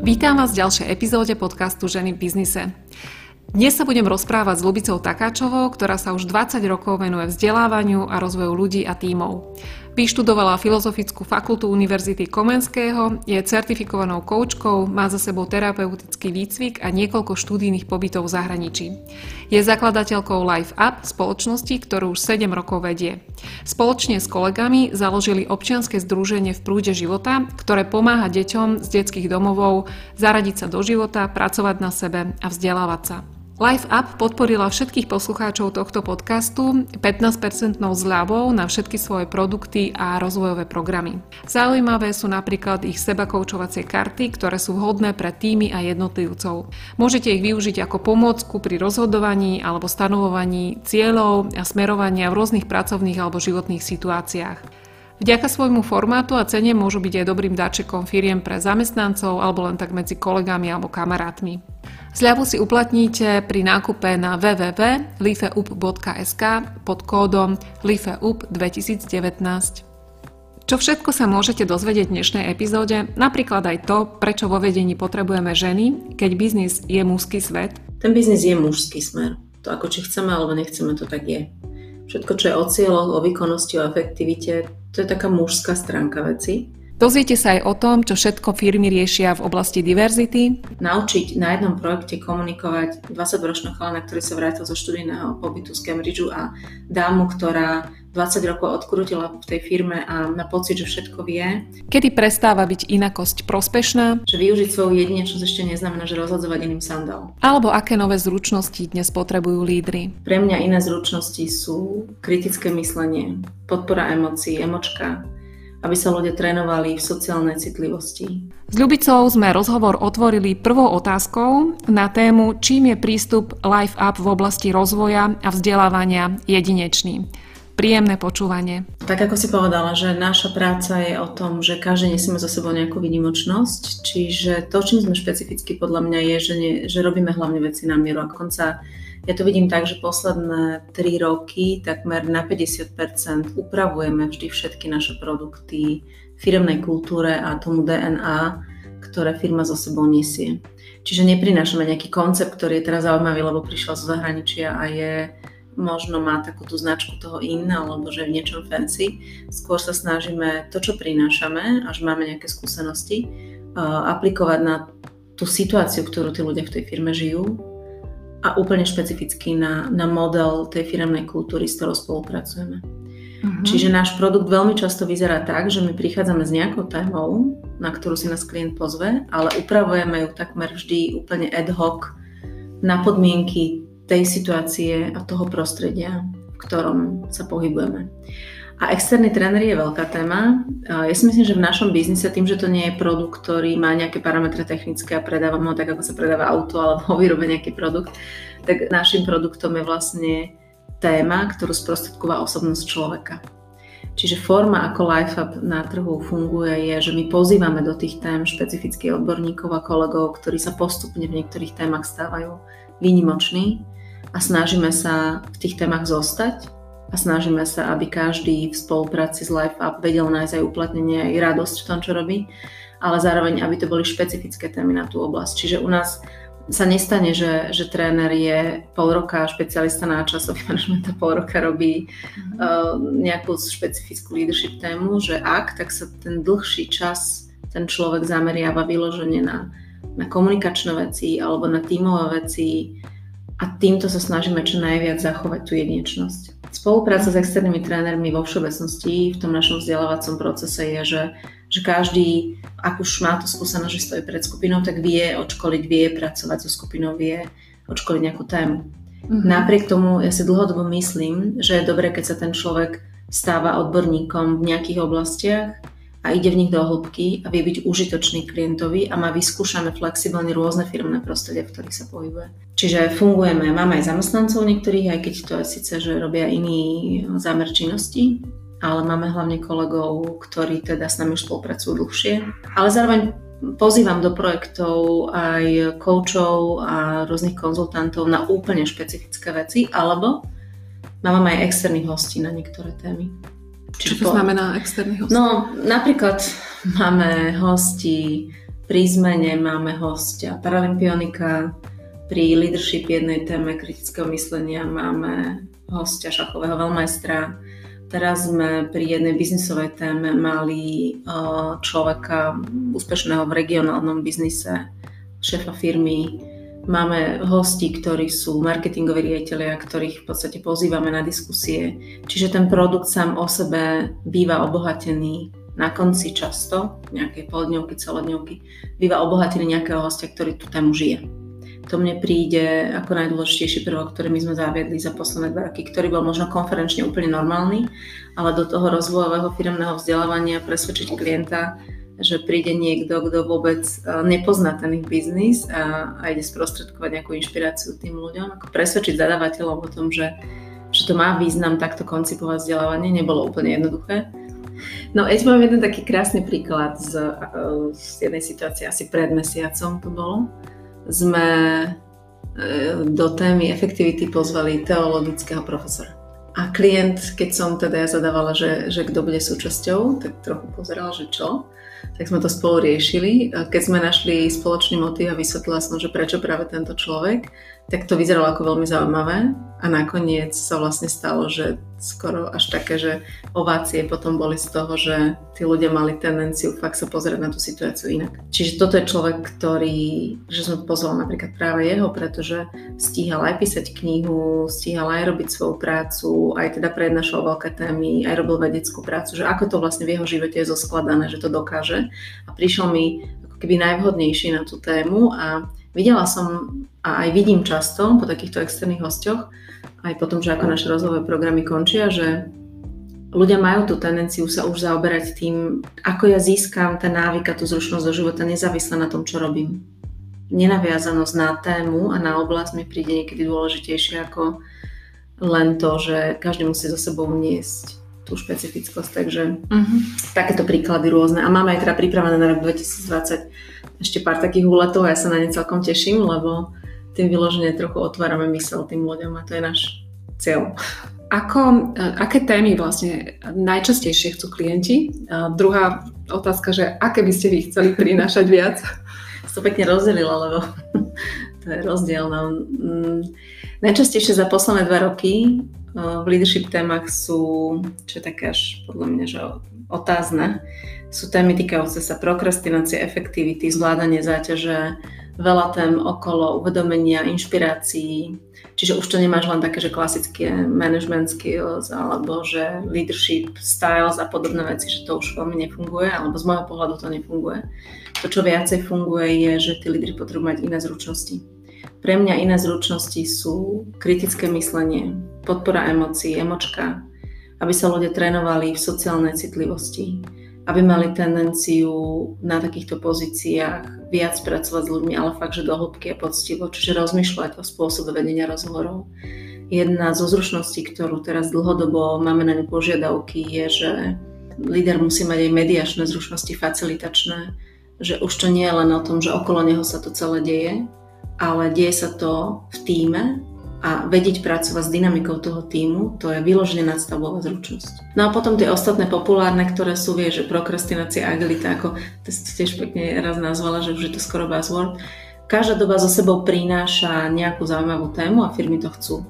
Vítam vás v ďalšej epizóde podcastu Ženy v biznise. Dnes sa budem rozprávať s Lubicou Takáčovou, ktorá sa už 20 rokov venuje vzdelávaniu a rozvoju ľudí a tímov. Vyštudovala Filozofickú fakultu Univerzity Komenského, je certifikovanou koučkou, má za sebou terapeutický výcvik a niekoľko študijných pobytov v zahraničí. Je zakladateľkou Life Up, spoločnosti, ktorú už 7 rokov vedie. Spoločne s kolegami založili občianske združenie v prúde života, ktoré pomáha deťom z detských domovov zaradiť sa do života, pracovať na sebe a vzdelávať sa. Life Up podporila všetkých poslucháčov tohto podcastu 15% zľavou na všetky svoje produkty a rozvojové programy. Zaujímavé sú napríklad ich sebakoučovacie karty, ktoré sú vhodné pre týmy a jednotlivcov. Môžete ich využiť ako pomôcku pri rozhodovaní alebo stanovovaní cieľov a smerovania v rôznych pracovných alebo životných situáciách. Vďaka svojmu formátu a cene môžu byť aj dobrým dáčekom firiem pre zamestnancov alebo len tak medzi kolegami alebo kamarátmi. Zľavu si uplatníte pri nákupe na www.lifeup.sk pod kódom lifeup2019. Čo všetko sa môžete dozvedieť v dnešnej epizóde, napríklad aj to, prečo vo vedení potrebujeme ženy, keď biznis je mužský svet. Ten biznis je mužský smer. To ako či chceme alebo nechceme, to tak je. Všetko, čo je o cieľoch, o výkonnosti, o efektivite, to je taká mužská stránka veci. Dozviete sa aj o tom, čo všetko firmy riešia v oblasti diverzity. Naučiť na jednom projekte komunikovať 20-ročného chalana, ktorý sa vrátil zo študijného pobytu z Cambridgeu a dámu, ktorá 20 rokov odkrutila v tej firme a má pocit, že všetko vie. Kedy prestáva byť inakosť prospešná? Že využiť svoju jedinečnosť ešte neznamená, že rozhadzovať iným sandál. Alebo aké nové zručnosti dnes potrebujú lídry? Pre mňa iné zručnosti sú kritické myslenie, podpora emócií, emočka, aby sa ľudia trénovali v sociálnej citlivosti. S Ľubicou sme rozhovor otvorili prvou otázkou na tému, čím je prístup Life Up v oblasti rozvoja a vzdelávania jedinečný. Príjemné počúvanie. Tak ako si povedala, že naša práca je o tom, že každý nesíme za sebou nejakú výnimočnosť, čiže to, čím sme špecificky podľa mňa je, že, nie, že robíme hlavne veci na mieru a konca ja to vidím tak, že posledné 3 roky takmer na 50% upravujeme vždy všetky naše produkty firmnej kultúre a tomu DNA, ktoré firma so sebou nesie. Čiže neprinášame nejaký koncept, ktorý je teraz zaujímavý, lebo prišiel zo zahraničia a je možno má takú tú značku toho in, alebo že v niečom fancy. Skôr sa snažíme to, čo prinášame, až máme nejaké skúsenosti, aplikovať na tú situáciu, ktorú tí ľudia v tej firme žijú a úplne špecificky na, na model tej firemnej kultúry, s ktorou spolupracujeme. Uh-huh. Čiže náš produkt veľmi často vyzerá tak, že my prichádzame s nejakou témou, na ktorú si nás klient pozve, ale upravujeme ju takmer vždy úplne ad hoc na podmienky tej situácie a toho prostredia, v ktorom sa pohybujeme. A externý tréner je veľká téma. Ja si myslím, že v našom biznise tým, že to nie je produkt, ktorý má nejaké parametre technické a predávame ho tak, ako sa predáva auto alebo vyrobe nejaký produkt, tak našim produktom je vlastne téma, ktorú sprostredková osobnosť človeka. Čiže forma, ako LifeUp na trhu funguje, je, že my pozývame do tých tém špecifických odborníkov a kolegov, ktorí sa postupne v niektorých témach stávajú výnimoční a snažíme sa v tých témach zostať a snažíme sa, aby každý v spolupráci s Life Up vedel nájsť aj uplatnenie, aj radosť v tom, čo robí, ale zároveň, aby to boli špecifické témy na tú oblasť. Čiže u nás sa nestane, že, že tréner je pol roka špecialista na časový manažment a pol roka robí mm-hmm. uh, nejakú špecifickú leadership tému, že ak, tak sa ten dlhší čas ten človek zameriava vyložene na, na komunikačné veci alebo na tímové veci a týmto sa snažíme čo najviac zachovať tú jedinečnosť. Spolupráca s externými trénermi vo všeobecnosti v tom našom vzdelávacom procese je, že, že každý, ak už má tú skúsenosť, že stojí pred skupinou, tak vie odškoliť, vie pracovať so skupinou, vie odškoliť nejakú tému. Mm-hmm. Napriek tomu ja si dlhodobo myslím, že je dobré, keď sa ten človek stáva odborníkom v nejakých oblastiach a ide v nich do hĺbky a vie byť užitočný klientovi a má vyskúšané flexibilne rôzne firmné prostredie, v ktorých sa pohybuje. Čiže fungujeme, máme aj zamestnancov niektorých, aj keď to je síce, že robia iný zámer činnosti, ale máme hlavne kolegov, ktorí teda s nami už spolupracujú dlhšie. Ale zároveň pozývam do projektov aj koučov a rôznych konzultantov na úplne špecifické veci, alebo mám aj externých hostí na niektoré témy. Čo to po... znamená externý host? No, napríklad máme hosti pri zmene máme hostia paralympionika, pri leadership jednej téme kritického myslenia máme hostia šachového veľmajstra, Teraz sme pri jednej biznisovej téme mali človeka úspešného v regionálnom biznise, šéfa firmy. Máme hosti, ktorí sú marketingoví riaditeľia, ktorých v podstate pozývame na diskusie. Čiže ten produkt sám o sebe býva obohatený na konci často, nejaké poldňovky, celodňovky, býva obohatený nejakého hostia, ktorý tú tému žije. To mne príde ako najdôležitejší prvok, ktorý my sme zaviedli za posledné dva roky, ktorý bol možno konferenčne úplne normálny, ale do toho rozvojového firmného vzdelávania presvedčiť klienta, že príde niekto, kto vôbec e, nepozná ten ich biznis a, a ide sprostredkovať nejakú inšpiráciu tým ľuďom, ako presvedčiť zadávateľov o tom, že, že to má význam takto koncipovať vzdelávanie, nebolo úplne jednoduché. No, ja mám jeden taký krásny príklad z, e, z jednej situácie, asi pred mesiacom to bolo sme e, do témy efektivity pozvali teologického profesora. A klient, keď som teda ja zadávala, že, že kto bude súčasťou, tak trochu pozeral, že čo tak sme to spolu riešili. Keď sme našli spoločný motív a vysvetlila som, že prečo práve tento človek, tak to vyzeralo ako veľmi zaujímavé a nakoniec sa vlastne stalo, že skoro až také, že ovácie potom boli z toho, že tí ľudia mali tendenciu fakt sa pozerať na tú situáciu inak. Čiže toto je človek, ktorý, že som pozval napríklad práve jeho, pretože stíhal aj písať knihu, stíhal aj robiť svoju prácu, aj teda prednášal veľké témy, aj robil vedeckú prácu, že ako to vlastne v jeho živote je zoskladané, že to dokáže. A prišiel mi ako keby najvhodnejší na tú tému a videla som a aj vidím často po takýchto externých hostoch, aj potom, že ako naše rozvojové programy končia, že ľudia majú tú tendenciu sa už zaoberať tým, ako ja získam ten návyk a tú zručnosť do života nezávisle na tom, čo robím. Nenaviazanosť na tému a na oblasť mi príde niekedy dôležitejšie ako len to, že každý musí so sebou niesť tú špecifickosť, takže uh-huh. takéto príklady rôzne. A máme aj teda pripravené na rok 2020 ešte pár takých úletov a ja sa na ne celkom teším, lebo tým vyložene trochu otvárame mysel tým ľuďom a to je náš cieľ. Ako, e, aké témy vlastne najčastejšie chcú klienti? A druhá otázka, že aké by ste vy chceli prinášať viac? to pekne rozdelila, lebo to je rozdiel. No. Mm, najčastejšie za posledné dva roky v leadership témach sú, čo je také až podľa mňa, že otázne, sú témy týkajúce sa prokrastinácie, efektivity, zvládanie záťaže, veľa tém okolo uvedomenia, inšpirácií. Čiže už to nemáš len také, že klasické management skills alebo že leadership styles a podobné veci, že to už veľmi nefunguje, alebo z môjho pohľadu to nefunguje. To, čo viacej funguje, je, že tí lídry potrebujú mať iné zručnosti. Pre mňa iné zručnosti sú kritické myslenie, podpora emócií, emočka, aby sa ľudia trénovali v sociálnej citlivosti, aby mali tendenciu na takýchto pozíciách viac pracovať s ľuďmi, ale fakt, že do hĺbky a poctivo, čiže rozmýšľať o spôsobe vedenia rozhovorov. Jedna zo zručností, ktorú teraz dlhodobo máme na ňu požiadavky, je, že líder musí mať aj mediačné zručnosti, facilitačné, že už to nie je len o tom, že okolo neho sa to celé deje, ale deje sa to v týme a vedieť pracovať s dynamikou toho týmu, to je vyložené nadstavová zručnosť. No a potom tie ostatné populárne, ktoré sú, vie, že prokrastinácia, agilita, ako to si tiež pekne raz nazvala, že už je to skoro buzzword, každá doba so sebou prináša nejakú zaujímavú tému a firmy to chcú.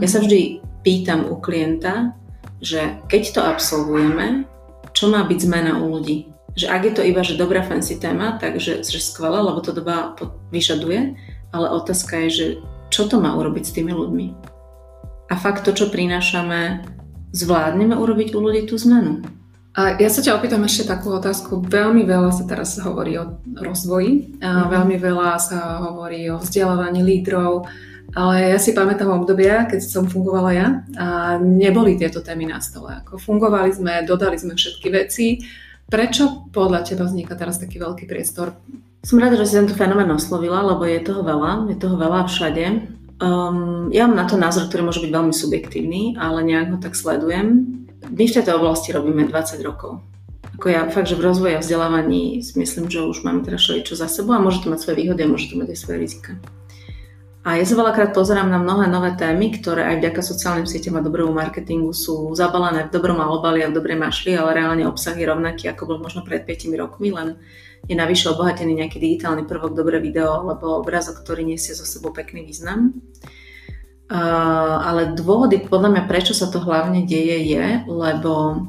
Ja sa vždy pýtam u klienta, že keď to absolvujeme, čo má byť zmena u ľudí. Že ak je to iba, že dobrá fancy téma, takže že skvelé, lebo to doba vyžaduje, ale otázka je, že čo to má urobiť s tými ľuďmi. A fakt to, čo prinášame, zvládneme urobiť u ľudí tú zmenu. A ja sa ťa opýtam ešte takú otázku. Veľmi veľa sa teraz hovorí o rozvoji, a mhm. veľmi veľa sa hovorí o vzdelávaní lídrov, ale ja si pamätám obdobia, keď som fungovala ja a neboli tieto témy na stole. Ako fungovali sme, dodali sme všetky veci. Prečo podľa teba vzniká teraz taký veľký priestor som rada, že si tento fenomén oslovila, lebo je toho veľa, je toho veľa všade. Um, ja mám na to názor, ktorý môže byť veľmi subjektívny, ale nejak ho tak sledujem. My v tejto oblasti robíme 20 rokov. Ako ja fakt, že v rozvoji a vzdelávaní myslím, že už máme teda čo za sebou a môže to mať svoje výhody a môže to mať aj svoje rizika. A ja sa veľakrát pozerám na mnohé nové témy, ktoré aj vďaka sociálnym sieťam a dobrému marketingu sú zabalené v dobrom alobali a v dobrej mašli, ale reálne obsah je rovnaký, ako bol možno pred 5 rokmi, len je navyše obohatený nejaký digitálny prvok, dobré video alebo obrazok, ktorý nesie zo sebou pekný význam. Uh, ale dôvody, podľa mňa, prečo sa to hlavne deje, je, lebo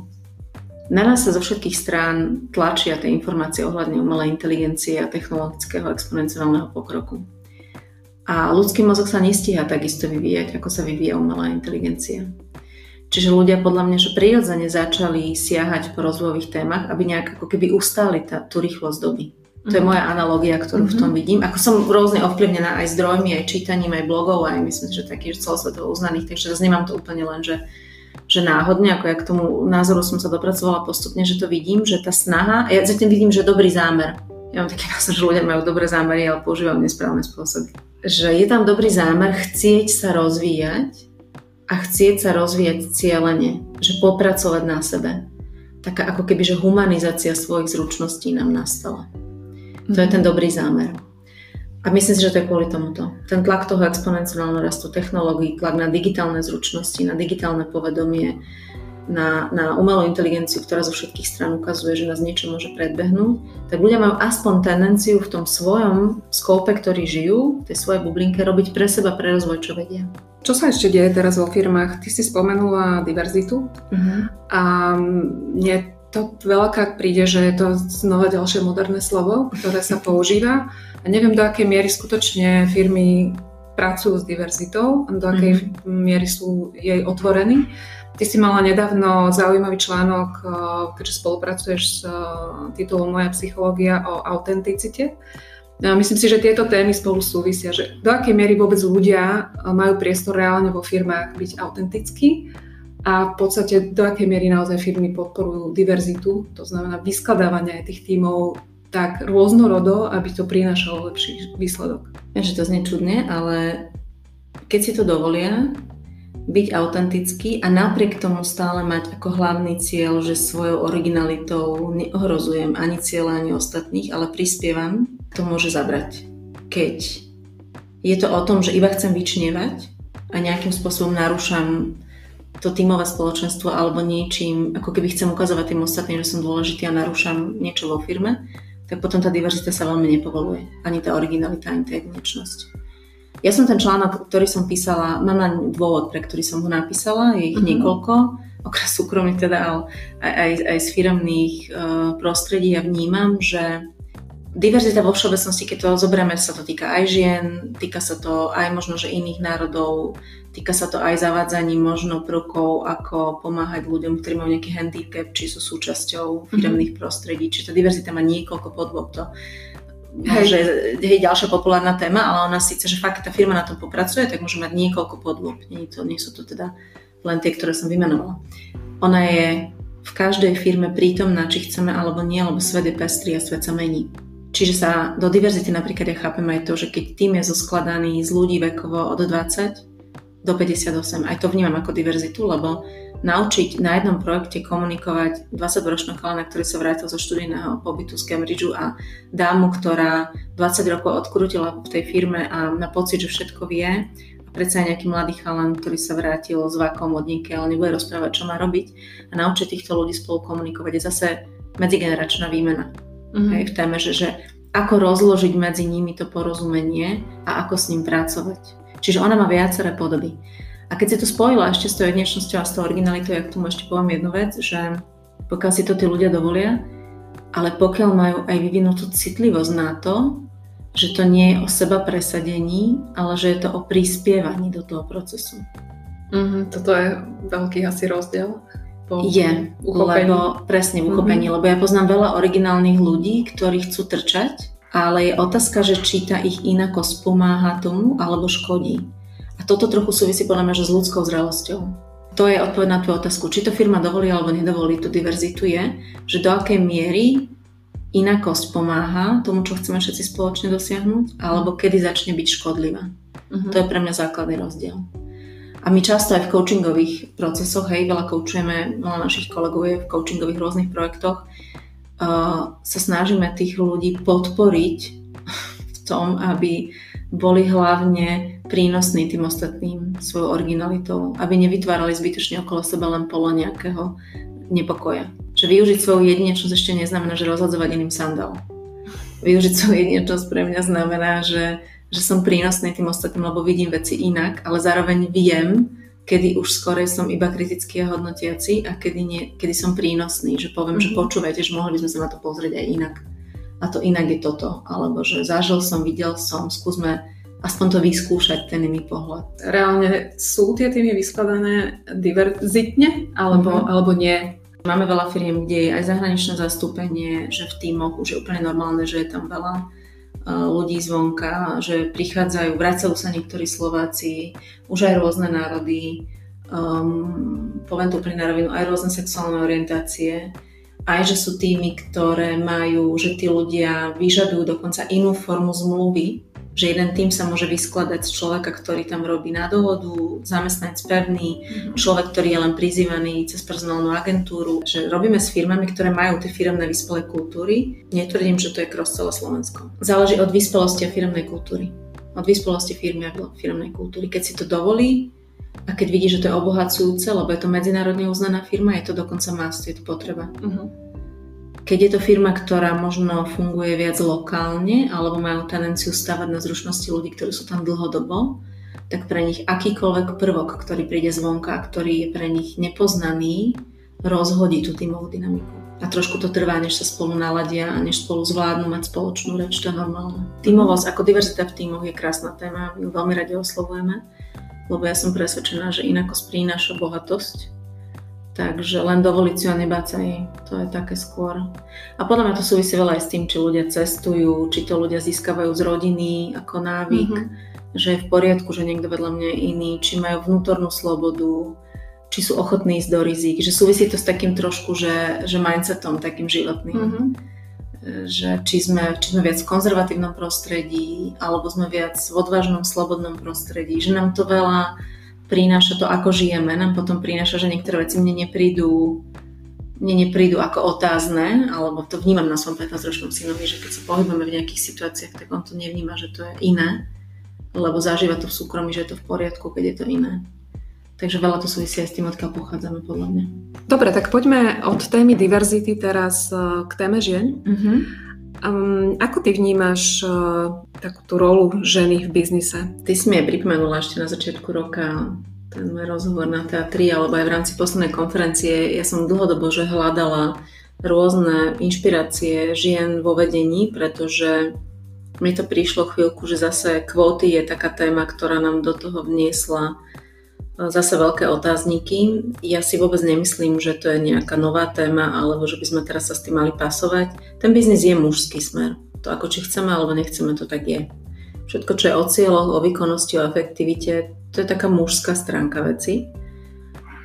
na nás sa zo všetkých strán tlačia tie informácie ohľadne umelej inteligencie a technologického exponenciálneho pokroku. A ľudský mozog sa nestíha takisto vyvíjať, ako sa vyvíja umelá inteligencia. Čiže ľudia podľa mňa, že prirodzene začali siahať po rozvojových témach, aby nejak ako keby ustali tá, tú rýchlosť doby. To je mhm. moja analogia, ktorú mm-hmm. v tom mhm. vidím. Ako som rôzne ovplyvnená aj zdrojmi, aj čítaním, aj blogov, aj myslím, že takých celosvetovo uznaných, takže zase nemám to úplne len, že, že náhodne, ako ja k tomu názoru som sa dopracovala postupne, že to vidím, že tá snaha, ja zatím vidím, že dobrý zámer. Ja mám taký názor, že ľudia majú dobré zámery, ale používajú nesprávne spôsoby že je tam dobrý zámer chcieť sa rozvíjať a chcieť sa rozvíjať cieľene, že popracovať na sebe. Taká ako keby, že humanizácia svojich zručností nám nastala. To je mhm. ten dobrý zámer. A myslím si, že to je kvôli tomuto. Ten tlak toho exponenciálneho rastu technológií, tlak na digitálne zručnosti, na digitálne povedomie, na, na umelú inteligenciu, ktorá zo všetkých strán ukazuje, že nás niečo môže predbehnúť, tak ľudia majú aspoň tendenciu v tom svojom skópe, ktorý žijú, tej svojej bublinke, robiť pre seba, pre rozvoj, čo vedia. Čo sa ešte deje teraz vo firmách? Ty si spomenula diverzitu uh-huh. a mne to veľakrát príde, že je to znova ďalšie moderné slovo, ktoré sa používa a neviem, do akej miery skutočne firmy pracujú s diverzitou, do akej uh-huh. miery sú jej otvorení. Ty si mala nedávno zaujímavý článok, eh, keďže spolupracuješ s eh, titulom Moja psychológia o autenticite. A myslím si, že tieto témy spolu súvisia, že do akej miery vôbec ľudia eh, majú priestor reálne vo firmách byť autentickí a v podstate do akej miery naozaj firmy podporujú diverzitu, to znamená vyskladávanie tých tímov tak rôznorodo, aby to prinášalo lepší výsledok. Ja, že to znie čudne, ale keď si to dovolia, byť autentický a napriek tomu stále mať ako hlavný cieľ, že svojou originalitou neohrozujem ani cieľa, ani ostatných, ale prispievam, to môže zabrať. Keď je to o tom, že iba chcem vyčnievať a nejakým spôsobom narúšam to tímové spoločenstvo alebo niečím, ako keby chcem ukazovať tým ostatným, že som dôležitý a narúšam niečo vo firme, tak potom tá diverzita sa veľmi nepovoluje. Ani tá originalita, ani tá jedinečnosť. Ja som ten článok, ktorý som písala, mám na dôvod, pre ktorý som ho napísala, je ich mm-hmm. niekoľko, okrem súkromných teda, ale aj, aj, aj z firmných uh, prostredí ja vnímam, že diverzita vo všeobecnosti, keď to zoberieme, sa to týka aj žien, týka sa to aj možno, že iných národov, týka sa to aj zavádzaní možno prvkov, ako pomáhať ľuďom, ktorí majú nejaký handicap, či sú súčasťou mhm. firmných mm-hmm. prostredí, či tá diverzita má niekoľko podôb. To hej. že je ďalšia populárna téma, ale ona síce, že fakt tá firma na tom popracuje, tak môže mať niekoľko podôb. Nie, to, nie sú to teda len tie, ktoré som vymenovala. Ona je v každej firme prítomná, či chceme alebo nie, lebo svet je pestrý a svet sa mení. Čiže sa do diverzity napríklad ja chápem aj to, že keď tým je zoskladaný z ľudí vekovo od 20 do 58, aj to vnímam ako diverzitu, lebo naučiť na jednom projekte komunikovať 20-ročného chalana, ktorý sa vrátil zo študijného pobytu z Cambridgeu a dámu, ktorá 20 rokov odkrutila v tej firme a na pocit, že všetko vie a predsa aj nejaký mladý chalan, ktorý sa vrátil s vakom od niekej, ale nebude rozprávať, čo má robiť a naučiť týchto ľudí spolu komunikovať je zase medzigeneračná výmena. Mm-hmm. Hej, v téme, že, že ako rozložiť medzi nimi to porozumenie a ako s ním pracovať. Čiže ona má viaceré podoby. A keď si to spojila ešte s tou jedinečnosťou a s tou originalitou, ja k tomu ešte poviem jednu vec, že pokiaľ si to tí ľudia dovolia, ale pokiaľ majú aj vyvinutú citlivosť na to, že to nie je o seba presadení, ale že je to o prispievaní do toho procesu. Mm-hmm, toto je veľký asi rozdiel. Po je, uchopení. lebo presne v uchopení, mm-hmm. lebo ja poznám veľa originálnych ľudí, ktorí chcú trčať, ale je otázka, že či tá ich inako spomáha tomu alebo škodí. A toto trochu súvisí podľa mňa že s ľudskou zrelosťou. To je odpoveď na tú otázku. Či to firma dovolí alebo nedovolí tú diverzitu je, že do akej miery inakosť pomáha tomu, čo chceme všetci spoločne dosiahnuť, alebo kedy začne byť škodlivá. Uh-huh. To je pre mňa základný rozdiel. A my často aj v coachingových procesoch, hej, veľa coachujeme, veľa našich kolegov je v coachingových rôznych projektoch, sa snažíme tých ľudí podporiť v tom, aby boli hlavne prínosní tým ostatným svojou originalitou, aby nevytvárali zbytočne okolo seba len polo nejakého nepokoja. Že využiť svoju jedinečnosť ešte neznamená, že rozhodzovať iným sandál. Využiť svoju jedinečnosť pre mňa znamená, že, že som prínosný tým ostatným, lebo vidím veci inak, ale zároveň viem, kedy už skorej som iba kritický a hodnotiaci a kedy, nie, kedy som prínosný, že poviem, mm-hmm. že mhm. počúvajte, že mohli by sme sa na to pozrieť aj inak. A to inak je toto. Alebo že zažil som, videl som, skúsme aspoň to vyskúšať, ten iný pohľad. Reálne sú tie týmy vyskladané diverzitne, alebo, mm-hmm. alebo nie? Máme veľa firiem, kde je aj zahraničné zastúpenie, že v týmoch už je úplne normálne, že je tam veľa ľudí zvonka, že prichádzajú, vracajú sa niektorí Slováci, už aj rôzne národy, um, poviem to pri rovinu, aj rôzne sexuálne orientácie, aj že sú týmy, ktoré majú, že tí ľudia vyžadujú dokonca inú formu zmluvy, že jeden tým sa môže vyskladať z človeka, ktorý tam robí na dohodu, zamestnanec pevný, mm-hmm. človek, ktorý je len prizývaný cez personálnu agentúru. Že robíme s firmami, ktoré majú tie firmné vyspelé kultúry. Netvrdím, že to je cross celé Slovensko. Záleží od vyspelosti a firmnej kultúry. Od vyspelosti firmy a firmnej kultúry. Keď si to dovolí a keď vidí, že to je obohacujúce, lebo je to medzinárodne uznaná firma, je to dokonca must, je to potreba. Mm-hmm keď je to firma, ktorá možno funguje viac lokálne alebo majú tendenciu stavať na zručnosti ľudí, ktorí sú tam dlhodobo, tak pre nich akýkoľvek prvok, ktorý príde zvonka, ktorý je pre nich nepoznaný, rozhodí tú tímovú dynamiku. A trošku to trvá, než sa spolu naladia a než spolu zvládnu mať spoločnú reč, to je normálne. Tímovosť ako diverzita v tímoch je krásna téma, my ju veľmi radi oslovujeme, lebo ja som presvedčená, že inakosť prináša bohatosť Takže len dovoliť si ho nebáť sa jej, to je také skôr. A podľa mňa to súvisí veľa aj s tým, či ľudia cestujú, či to ľudia získavajú z rodiny ako návyk, mm-hmm. že je v poriadku, že niekto vedľa mňa je iný, či majú vnútornú slobodu, či sú ochotní ísť do rizik, že súvisí to s takým trošku, že, že mindsetom takým životným. Mm-hmm. Že či sme, či sme viac v konzervatívnom prostredí, alebo sme viac v odvážnom, slobodnom prostredí, že nám to veľa prináša to, ako žijeme, nám potom prináša, že niektoré veci mne neprídu, mne neprídu ako otázne, alebo to vnímam na svojom 15-ročnom synovi, že keď sa pohybujeme v nejakých situáciách, tak on to nevníma, že to je iné, lebo zažíva to v súkromí, že je to v poriadku, keď je to iné. Takže veľa to súvisí aj s tým, odkiaľ pochádzame, podľa mňa. Dobre, tak poďme od témy diverzity teraz eh, k téme žien. Uh-huh. Um, ako ty vnímaš uh, takú tú rolu ženy v biznise? Ty si mi aj pripomenula ešte na začiatku roka ten môj rozhovor na teatri, alebo aj v rámci poslednej konferencie. Ja som dlhodobo že hľadala rôzne inšpirácie žien vo vedení, pretože mi to prišlo chvíľku, že zase kvóty je taká téma, ktorá nám do toho vniesla zase veľké otázniky. Ja si vôbec nemyslím, že to je nejaká nová téma alebo že by sme teraz sa s tým mali pasovať. Ten biznis je mužský smer. To ako či chceme alebo nechceme, to tak je. Všetko, čo je o cieľoch, o výkonnosti, o efektivite, to je taká mužská stránka veci.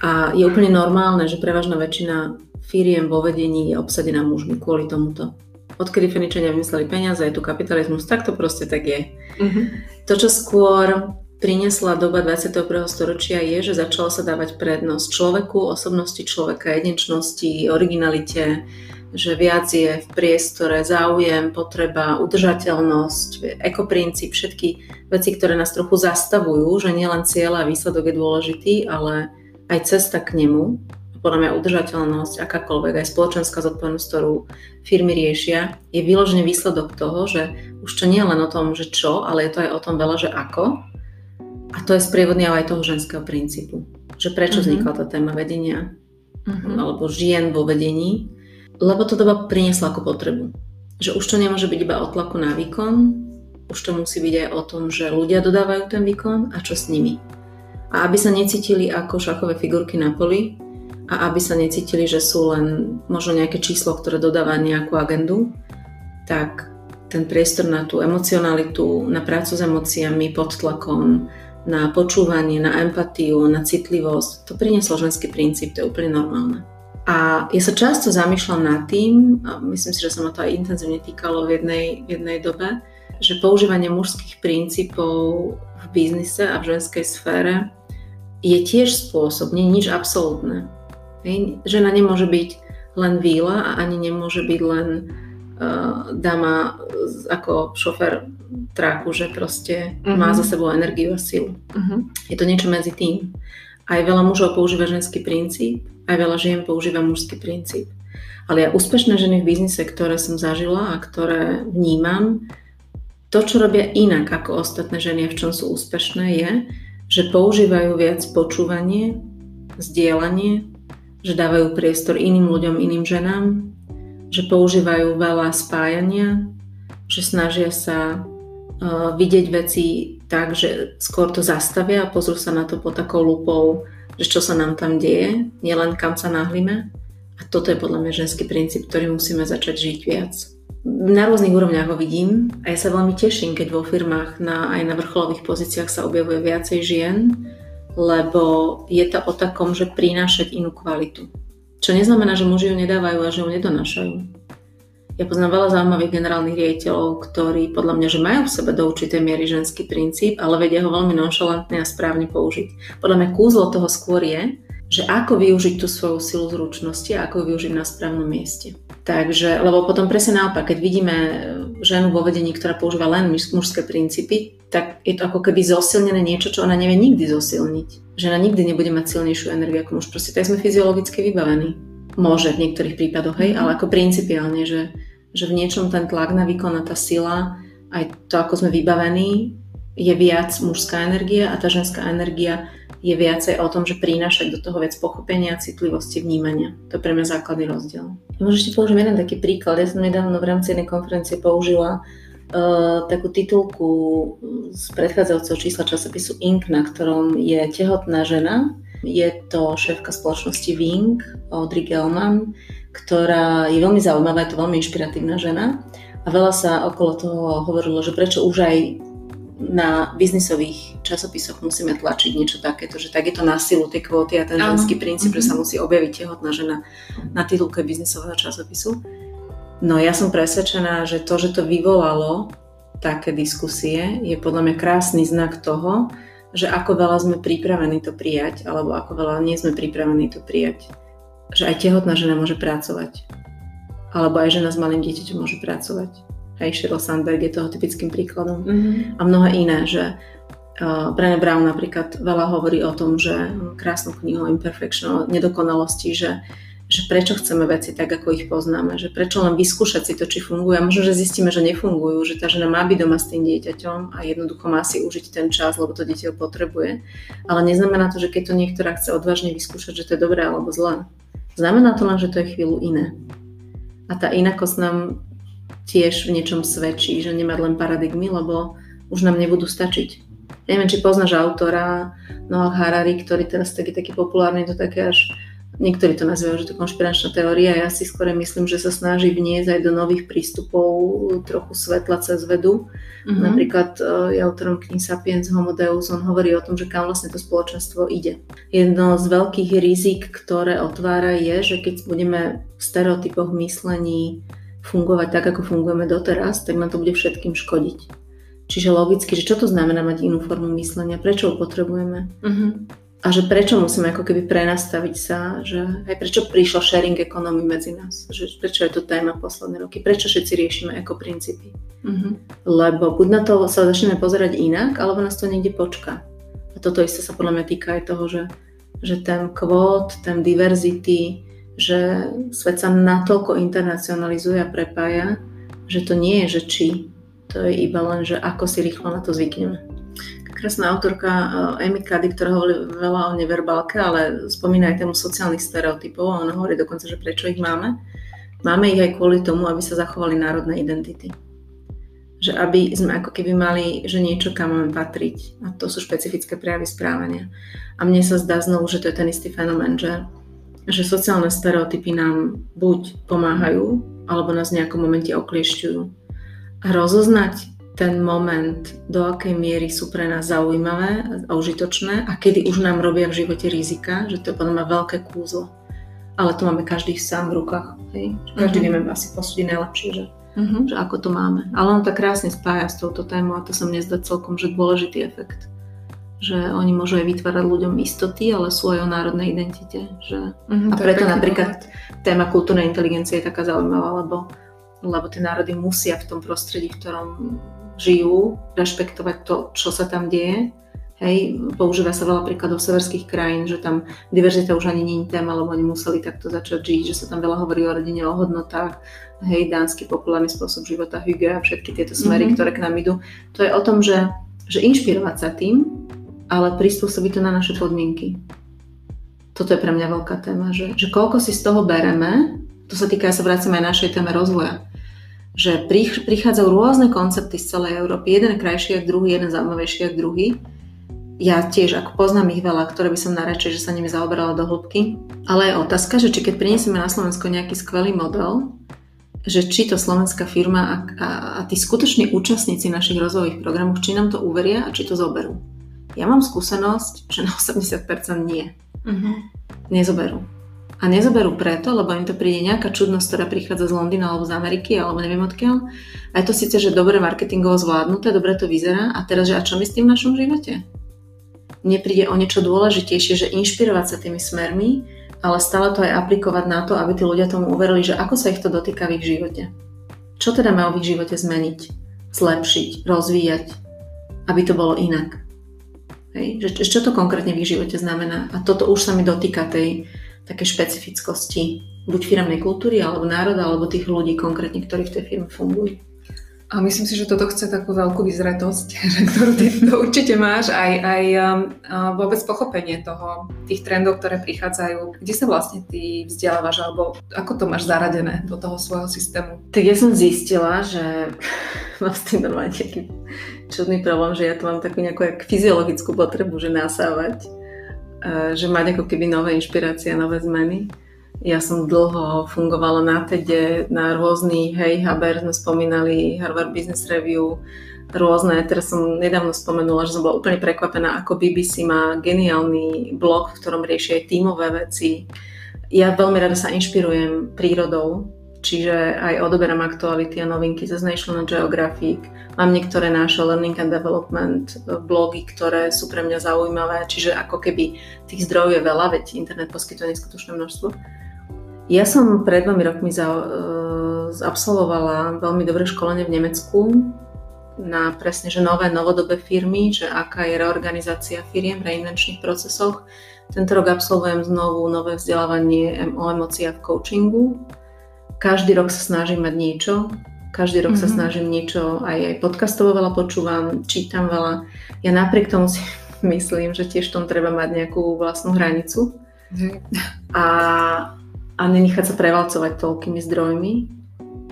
A je úplne normálne, že prevažná väčšina firiem vo vedení je obsadená mužmi kvôli tomuto. Odkedy Feničania vymysleli peniaze, je tu kapitalizmus, tak to proste tak je. Mm-hmm. To, čo skôr priniesla doba 21. storočia je, že začalo sa dávať prednosť človeku, osobnosti človeka, jedinečnosti, originalite, že viac je v priestore záujem, potreba, udržateľnosť, ekoprincíp, všetky veci, ktoré nás trochu zastavujú, že nielen cieľ a výsledok je dôležitý, ale aj cesta k nemu. Podľa mňa udržateľnosť, akákoľvek, aj spoločenská zodpovednosť, ktorú firmy riešia, je vyložený výsledok toho, že už to nie je len o tom, že čo, ale je to aj o tom veľa, že ako a to je sprievodný ale aj toho ženského princípu. Že prečo uh-huh. vznikla tá téma vedenia uh-huh. alebo žien vo vedení. Lebo to doba priniesla ako potrebu. Že už to nemôže byť iba o tlaku na výkon, už to musí byť aj o tom, že ľudia dodávajú ten výkon a čo s nimi. A aby sa necítili ako šachové figurky na poli a aby sa necítili, že sú len možno nejaké číslo, ktoré dodáva nejakú agendu, tak ten priestor na tú emocionalitu, na prácu s emóciami pod tlakom, na počúvanie, na empatiu, na citlivosť. To prinieslo ženský princíp, to je úplne normálne. A ja sa často zamýšľam nad tým, a myslím si, že sa ma to aj intenzívne týkalo v jednej, v jednej dobe, že používanie mužských princípov v biznise a v ženskej sfére je tiež spôsob, nie nič absolútne. Žena nemôže byť len víla a ani nemôže byť len dáma ako šofer tráku, že proste uh-huh. má za sebou energiu a silu. Uh-huh. Je to niečo medzi tým. Aj veľa mužov používa ženský princíp, aj veľa žien používa mužský princíp. Ale ja úspešné ženy v biznise, ktoré som zažila a ktoré vnímam, to, čo robia inak ako ostatné ženy a v čom sú úspešné, je, že používajú viac počúvanie, zdieľanie, že dávajú priestor iným ľuďom, iným ženám, že používajú veľa spájania, že snažia sa uh, vidieť veci tak, že skôr to zastavia a pozrú sa na to pod takou lupou, že čo sa nám tam deje, nielen kam sa nahlíme. A toto je podľa mňa ženský princíp, ktorý musíme začať žiť viac. Na rôznych úrovniach ho vidím a ja sa veľmi teším, keď vo firmách na, aj na vrcholových pozíciách sa objavuje viacej žien, lebo je to o takom, že prinášať inú kvalitu. Čo neznamená, že muži ju nedávajú a že ju nedonášajú. Ja poznám veľa zaujímavých generálnych riaditeľov, ktorí podľa mňa, že majú v sebe do určitej miery ženský princíp, ale vedia ho veľmi nonšalantne a správne použiť. Podľa mňa kúzlo toho skôr je, že ako využiť tú svoju silu zručnosti a ako ju využiť na správnom mieste. Takže, lebo potom presne naopak, keď vidíme ženu vo vedení, ktorá používa len mužské princípy, tak je to ako keby zosilnené niečo, čo ona nevie nikdy zosilniť. Žena nikdy nebude mať silnejšiu energiu ako muž. Proste tak sme fyziologicky vybavení. Môže v niektorých prípadoch, hej, ale ako principiálne, že, že v niečom ten tlak na výkon a tá sila, aj to, ako sme vybavení, je viac mužská energia a tá ženská energia je viacej o tom, že prinášať do toho viac pochopenia, citlivosti, vnímania. To je pre mňa základný rozdiel. Ešte použijem jeden taký príklad. Ja som nedávno v rámci jednej konferencie použila takú titulku z predchádzajúceho čísla časopisu Ink, na ktorom je tehotná žena. Je to šéfka spoločnosti Wing, Audrey Gelman, ktorá je veľmi zaujímavá, je to veľmi inšpiratívna žena. A veľa sa okolo toho hovorilo, že prečo už aj na biznisových časopisoch musíme tlačiť niečo takéto, že tak je to na silu tej kvóty a ten ženský princíp, mm-hmm. že sa mhm. musí objaviť tehotná žena na titulke biznisového časopisu. No ja som presvedčená, že to, že to vyvolalo také diskusie, je podľa mňa krásny znak toho, že ako veľa sme pripravení to prijať, alebo ako veľa nie sme pripravení to prijať. Že aj tehotná žena môže pracovať. Alebo aj žena s malým dieťaťom môže pracovať Hej, Sheryl Sandberg je toho typickým príkladom. Mm-hmm. A mnohé iné, že uh, Brené Brown napríklad veľa hovorí o tom, že krásnu knihu Imperfection, o nedokonalosti, že, že prečo chceme veci tak, ako ich poznáme, že prečo len vyskúšať si to, či fungujú a možno, že zistíme, že nefungujú, že tá žena má byť doma s tým dieťaťom a jednoducho má si užiť ten čas, lebo to dieťa potrebuje. Ale neznamená to, že keď to niektorá chce odvážne vyskúšať, že to je dobré alebo zlé. Znamená to len, že to je chvíľu iné. A tá inakosť nám tiež v niečom svedčí, že nemať len paradigmy, lebo už nám nebudú stačiť. Neviem, či poznáš autora Noah Harari, ktorý teraz taký, taký populárny, to také až Niektorí to nazývajú, že to konšpiračná teória. Ja si skôr myslím, že sa snaží vniesť aj do nových prístupov trochu svetla cez vedu. Mm-hmm. Napríklad je autorom knihy Sapiens Homo Deus, on hovorí o tom, že kam vlastne to spoločenstvo ide. Jedno z veľkých rizik, ktoré otvára je, že keď budeme v stereotypoch myslení fungovať tak, ako fungujeme doteraz, tak nám to bude všetkým škodiť. Čiže logicky, že čo to znamená mať inú formu myslenia, prečo ho potrebujeme uh-huh. A že prečo musíme ako keby prenastaviť sa, že aj prečo prišlo sharing economy medzi nás, že prečo je to téma posledné roky, prečo všetci riešime ako princípy. Uh-huh. Lebo buď na to sa začneme pozerať inak, alebo nás to niekde počká. A toto isté sa podľa mňa týka aj toho, že, že ten kvót, ten diverzity, že svet sa natoľko internacionalizuje a prepája, že to nie je, že či, to je iba len, že ako si rýchlo na to zvykneme. Krásna autorka eh, Amy Cuddy, ktorá hovorí veľa o neverbálke, ale spomína aj tému sociálnych stereotypov a ona hovorí dokonca, že prečo ich máme. Máme ich aj kvôli tomu, aby sa zachovali národné identity. Že aby sme ako keby mali, že niečo, kam máme patriť. A to sú špecifické prejavy správania. A mne sa zdá znovu, že to je ten istý fenomén, že že sociálne stereotypy nám buď pomáhajú, alebo nás v nejakom momente okliešťujú. A rozoznať ten moment, do akej miery sú pre nás zaujímavé a užitočné a kedy už nám robia v živote rizika, že to je podľa mňa veľké kúzlo. Ale to máme každý sám v rukách. Hej? Každý uh-huh. vieme asi posúdiť najlepšie, že, uh-huh. že ako to máme. Ale on to krásne spája s touto témou a to sa mne zdá celkom, že dôležitý efekt že oni môžu aj vytvárať ľuďom istoty, ale sú aj o národnej identite. Že... Mm, a preto napríklad téma kultúrnej inteligencie je taká zaujímavá, lebo lebo tie národy musia v tom prostredí, v ktorom žijú, rešpektovať to, čo sa tam deje. Hej, používa sa veľa príkladov severských krajín, že tam diverzita už ani nie je téma, lebo oni museli takto začať žiť, že sa tam veľa hovorí o rodine, o hodnotách, hej, dánsky populárny spôsob života, hygge a všetky tieto smery, mm-hmm. ktoré k nám idú. To je o tom, že, že inšpirovať sa tým, ale prispôsobiť to na naše podmienky. Toto je pre mňa veľká téma, že, že koľko si z toho bereme, to sa týka, ja sa vracame aj našej téme rozvoja že prichádzajú rôzne koncepty z celej Európy, jeden krajší ako druhý, jeden zaujímavejší ako druhý. Ja tiež, ako poznám ich veľa, ktoré by som naradšej, že sa nimi zaoberala do hĺbky. Ale je otázka, že či keď prinesieme na Slovensko nejaký skvelý model, že či to slovenská firma a, a, a tí skutoční účastníci našich rozvojových programov, či nám to uveria a či to zoberú. Ja mám skúsenosť, že na 80% nie. Uh-huh. Nezoberú. A nezoberú preto, lebo im to príde nejaká čudnosť, ktorá prichádza z Londýna alebo z Ameriky, alebo neviem odkiaľ. A je to síce, že dobre marketingovo zvládnuté, dobre to vyzerá. A teraz, že a čo my s tým v našom živote? Nepríde o niečo dôležitejšie, že inšpirovať sa tými smermi, ale stále to aj aplikovať na to, aby tí ľudia tomu uverili, že ako sa ich to dotýka v ich živote. Čo teda majú v ich živote zmeniť, zlepšiť, rozvíjať, aby to bolo inak. Hej? Že, čo to konkrétne v ich živote znamená? A toto už sa mi dotýka tej, také špecifickosti buď firmnej kultúry, alebo národa, alebo tých ľudí konkrétne, ktorí v tej firme fungujú. A myslím si, že toto chce takú veľkú vyzretosť, ktorú ty to určite máš, aj, aj um, vôbec pochopenie toho, tých trendov, ktoré prichádzajú. Kde sa vlastne ty vzdelávaš, alebo ako to máš zaradené do toho svojho systému? Tak ja som zistila, že mám s tým normálne taký čudný problém, že ja tu mám takú nejakú fyziologickú potrebu, že nasávať že mať ako keby nové inšpirácie, nové zmeny. Ja som dlho fungovala na TEDe, na rôznych, hej, Haber sme spomínali, Harvard Business Review, rôzne. Teraz som nedávno spomenula, že som bola úplne prekvapená, ako BBC má geniálny blog, v ktorom riešia aj tímové veci. Ja veľmi rada sa inšpirujem prírodou, čiže aj odoberám aktuality a novinky ze National Geographic. Mám niektoré naše Learning and Development eh, blogy, ktoré sú pre mňa zaujímavé, čiže ako keby tých zdrojov je veľa, veď internet poskytuje neskutočné množstvo. Ja som pred dvomi rokmi za, uh, absolvovala veľmi dobré školenie v Nemecku na presne, že nové novodobé firmy, že aká je reorganizácia firiem v reinvenčných procesoch. Tento rok absolvujem znovu nové vzdelávanie o emóciách v coachingu každý rok sa snažím mať niečo, každý rok mm-hmm. sa mhm. snažím niečo, aj, aj podcastovo veľa počúvam, čítam veľa. Ja napriek tomu si myslím, že tiež tom treba mať nejakú vlastnú hranicu mm-hmm. a, a nenechať sa prevalcovať toľkými zdrojmi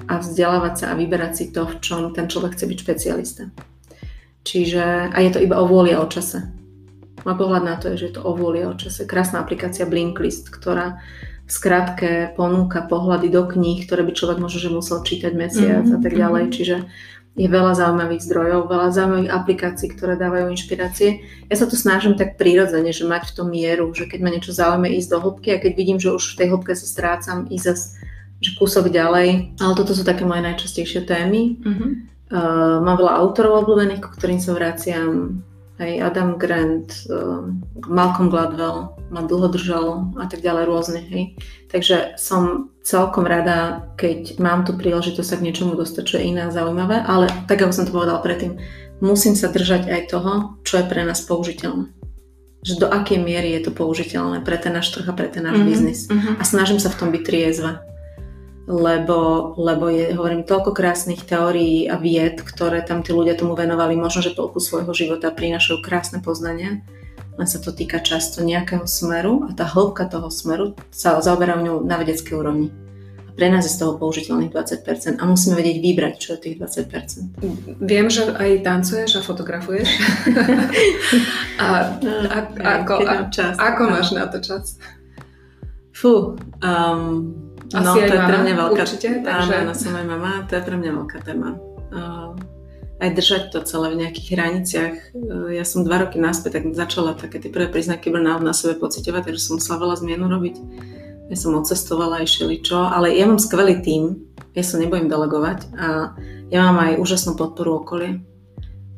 a vzdelávať sa a vyberať si to, v čom ten človek chce byť špecialista. Čiže, a je to iba o vôli a o čase. Môj pohľad na to je, že je to o vôli a o čase. Krásna aplikácia Blinklist, ktorá v skratke ponúka pohľady do kníh, ktoré by človek možno, že musel čítať mesiac mm-hmm. a tak mhm, ďalej. Mhm. Čiže je veľa zaujímavých zdrojov, veľa zaujímavých aplikácií, ktoré dávajú inšpirácie. Ja sa tu snažím tak prirodzene, že mať v tom mieru, že keď ma niečo zaujíma ísť do hĺbky a keď vidím, že už v tej hĺbke sa strácam, ísť zase že kúsok ďalej. Ale toto sú také moje najčastejšie témy. Mm-hmm. Uh, mám veľa autorov obľúbených, ku ktorým sa vraciam Hej, Adam Grant, uh, Malcolm Gladwell ma dlho držal a tak ďalej rôzne, hej. Takže som celkom rada, keď mám tu príležitosť sa k niečomu dostať, čo je iné a zaujímavé, ale tak ako som to povedala predtým, musím sa držať aj toho, čo je pre nás použiteľné. Že do akej miery je to použiteľné pre ten náš trh a pre ten náš mm-hmm, biznis. Mm-hmm. A snažím sa v tom byť triezva lebo, lebo je, hovorím, toľko krásnych teórií a vied, ktoré tam tí ľudia tomu venovali, možno, že toľko svojho života prinášajú krásne poznania, len sa to týka často nejakého smeru a tá hĺbka toho smeru sa zaoberajú ňou na vedeckej úrovni. A pre nás je z toho použiteľných 20% a musíme vedieť vybrať, čo je tých 20%. Viem, že aj tancuješ a fotografuješ. a, a, a, ako, a, ako máš na to čas? Fú, um, asi no, to je pre mňa veľká určite, takže... Áno, som aj mama, to je pre mňa veľká téma. Aj držať to celé v nejakých hraniciach. Uh, ja som dva roky naspäť tak začala také tie prvé príznaky burnout na sebe pocitovať, takže som musela veľa zmienu robiť. Ja som odcestovala aj čo, ale ja mám skvelý tím, ja sa nebojím delegovať a ja mám aj úžasnú podporu okolie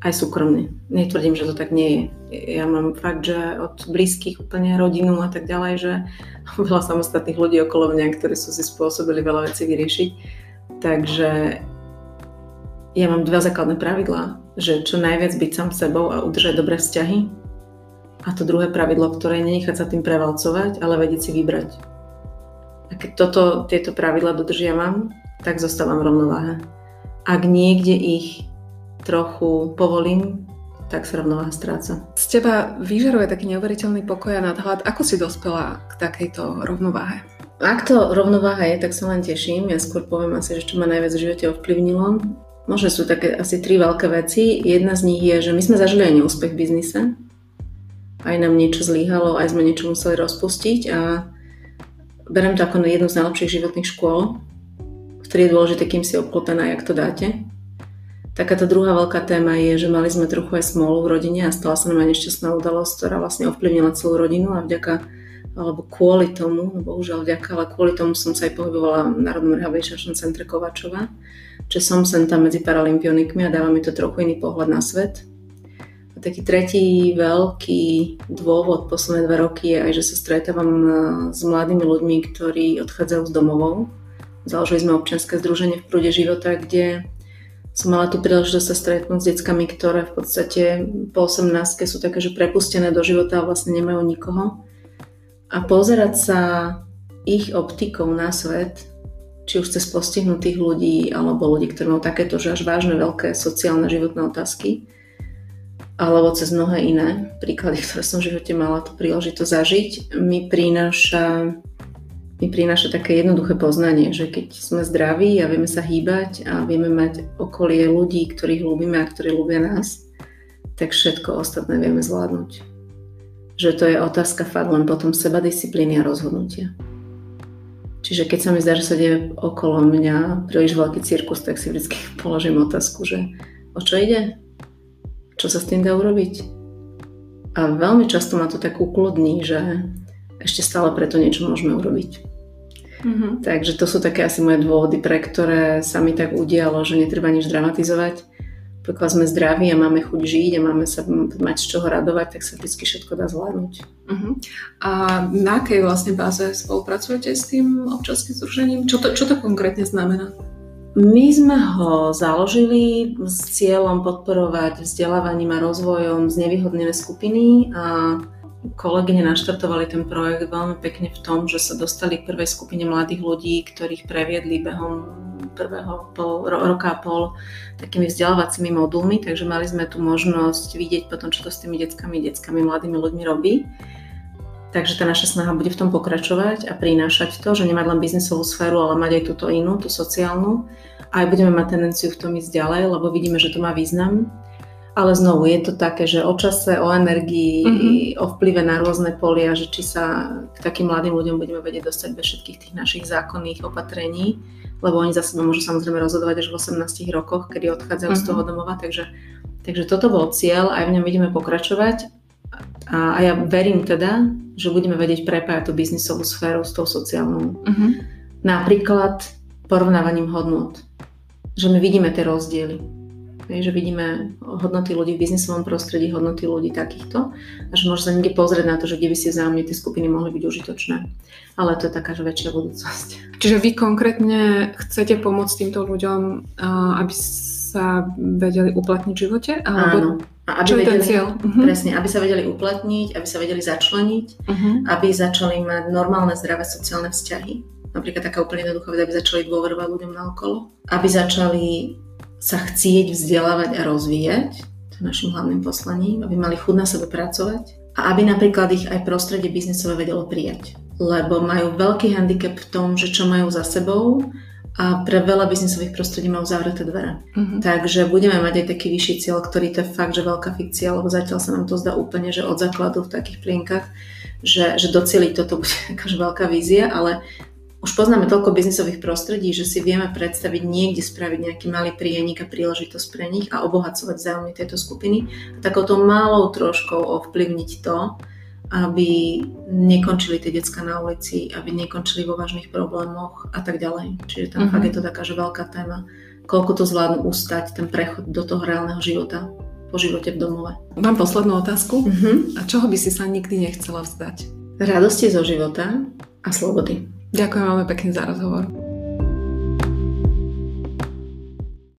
aj súkromne. Netvrdím, že to tak nie je. Ja mám fakt, že od blízkych úplne rodinu a tak ďalej, že veľa samostatných ľudí okolo mňa, ktorí sú si spôsobili veľa vecí vyriešiť. Takže ja mám dva základné pravidlá, že čo najviac byť sám sebou a udržať dobré vzťahy. A to druhé pravidlo, ktoré je nenechať sa tým prevalcovať, ale vedieť si vybrať. A keď toto, tieto pravidla dodržiavam, tak zostávam v rovnováhe. Ak niekde ich trochu povolím, tak sa rovnováha stráca. Z teba vyžaruje taký neuveriteľný pokoj a nadhľad. Ako si dospela k takejto rovnováhe? Ak to rovnováha je, tak sa len teším. Ja skôr poviem asi, že čo ma najviac v živote ovplyvnilo. Možno sú také asi tri veľké veci. Jedna z nich je, že my sme zažili aj neúspech v biznise. Aj nám niečo zlíhalo, aj sme niečo museli rozpustiť a berem to ako jednu z najlepších životných škôl, ktorý je dôležité, kým si obklopená, jak to dáte. Takáto druhá veľká téma je, že mali sme trochu aj smolu v rodine a stala sa nám aj nešťastná udalosť, ktorá vlastne ovplyvnila celú rodinu a vďaka alebo kvôli tomu, no bohužiaľ vďaka, ale kvôli tomu som sa aj pohybovala v Národnom rehabilitačnom centre Kovačova že som sem tam medzi paralympionikmi a dáva mi to trochu iný pohľad na svet. A taký tretí veľký dôvod posledné dva roky je aj, že sa stretávam e, s mladými ľuďmi, ktorí odchádzajú z domovov. Založili sme občianske združenie v prúde života, kde som mala tu príležitosť sa stretnúť s deckami, ktoré v podstate po 18 sú také, že prepustené do života a vlastne nemajú nikoho. A pozerať sa ich optikou na svet či už cez postihnutých ľudí alebo ľudí, ktorí majú takéto, že až vážne veľké sociálne životné otázky, alebo cez mnohé iné príklady, ktoré som v živote mala tú príležitosť zažiť, mi prináša, mi prináša také jednoduché poznanie, že keď sme zdraví a vieme sa hýbať a vieme mať okolie ľudí, ktorých ľúbime a ktorí ľúbia nás, tak všetko ostatné vieme zvládnuť. Že to je otázka fakt len potom seba disciplíny a rozhodnutia. Čiže keď sa mi zdá, že sa deje okolo mňa príliš veľký cirkus, tak si vždy položím otázku, že o čo ide? Čo sa s tým dá urobiť? A veľmi často ma to tak ukludní, že ešte stále preto niečo môžeme urobiť. Mm-hmm. Takže to sú také asi moje dôvody, pre ktoré sa mi tak udialo, že netreba nič dramatizovať pokiaľ sme zdraví a máme chuť žiť a máme sa mať z čoho radovať, tak sa vždy všetko dá zvládnuť. Uh-huh. A na akej vlastne báze spolupracujete s tým občanským združením? Čo to, čo to konkrétne znamená? My sme ho založili s cieľom podporovať vzdelávaním a rozvojom znevýhodnené skupiny a kolegyne naštartovali ten projekt veľmi pekne v tom, že sa dostali k prvej skupine mladých ľudí, ktorých previedli behom prvého pol, ro, roka a pol takými vzdelávacími modulmi, takže mali sme tu možnosť vidieť potom, čo to s tými deckami, deckami, mladými ľuďmi robí. Takže tá naša snaha bude v tom pokračovať a prinášať to, že nemať len biznisovú sféru, ale mať aj túto inú, tú sociálnu. A aj budeme mať tendenciu v tom ísť ďalej, lebo vidíme, že to má význam. Ale znovu je to také, že o čase, o energii, mm-hmm. o vplyve na rôzne polia, že či sa k takým mladým ľuďom budeme vedieť dostať bez všetkých tých našich zákonných opatrení lebo oni za seba môžu samozrejme rozhodovať až v 18 rokoch, kedy odchádzajú uh-huh. z toho mhm. domova, takže, takže toto bol cieľ, aj v ňom ideme pokračovať a, a ja verím teda, že budeme vedieť prepájať tú biznisovú sféru s tou sociálnou. Uh-huh. Napríklad porovnávaním hodnot, že my vidíme tie rozdiely. Že vidíme hodnoty ľudí v biznisovom prostredí, hodnoty ľudí takýchto a že môže sa niekde pozrieť na to, že kde by si vzájomne tie skupiny mohli byť užitočné. Ale to je taká že väčšia budúcnosť. Čiže vy konkrétne chcete pomôcť týmto ľuďom, aby sa vedeli uplatniť v živote? Alebo Áno. A aby Čo vedeli, je ten cieľ? Uh-huh. Presne, aby sa vedeli uplatniť, aby sa vedeli začleniť, uh-huh. aby začali mať normálne, zdravé sociálne vzťahy. Napríklad taká úplne jednoduchá vec, aby začali dôverovať ľuďom na okolo. Aby začali sa chcieť vzdelávať a rozvíjať, to je našim hlavným poslaním, aby mali chuť na sebe pracovať a aby napríklad ich aj prostredie biznisové vedelo prijať lebo majú veľký handicap v tom, že čo majú za sebou a pre veľa biznisových prostredí majú zavreté dvere. Uh-huh. Takže budeme mať aj taký vyšší cieľ, ktorý to je fakt, že veľká fikcia, lebo zatiaľ sa nám to zdá úplne, že od základu v takých plienkach, že, že docieliť toto bude akáže veľká vízia, ale už poznáme toľko biznisových prostredí, že si vieme predstaviť niekde spraviť nejaký malý prienik a príležitosť pre nich a obohacovať vzájomne tieto skupiny a takouto malou troškou ovplyvniť to, aby nekončili tie decka na ulici, aby nekončili vo vážnych problémoch a tak ďalej. Čiže tam uh-huh. fakt je to taká, že veľká téma. Koľko to zvládnu ustať, ten prechod do toho reálneho života po živote v domove. Mám poslednú otázku. Uh-huh. A čoho by si sa nikdy nechcela vzdať? Radosti zo života a slobody. Ďakujem veľmi pekne za rozhovor.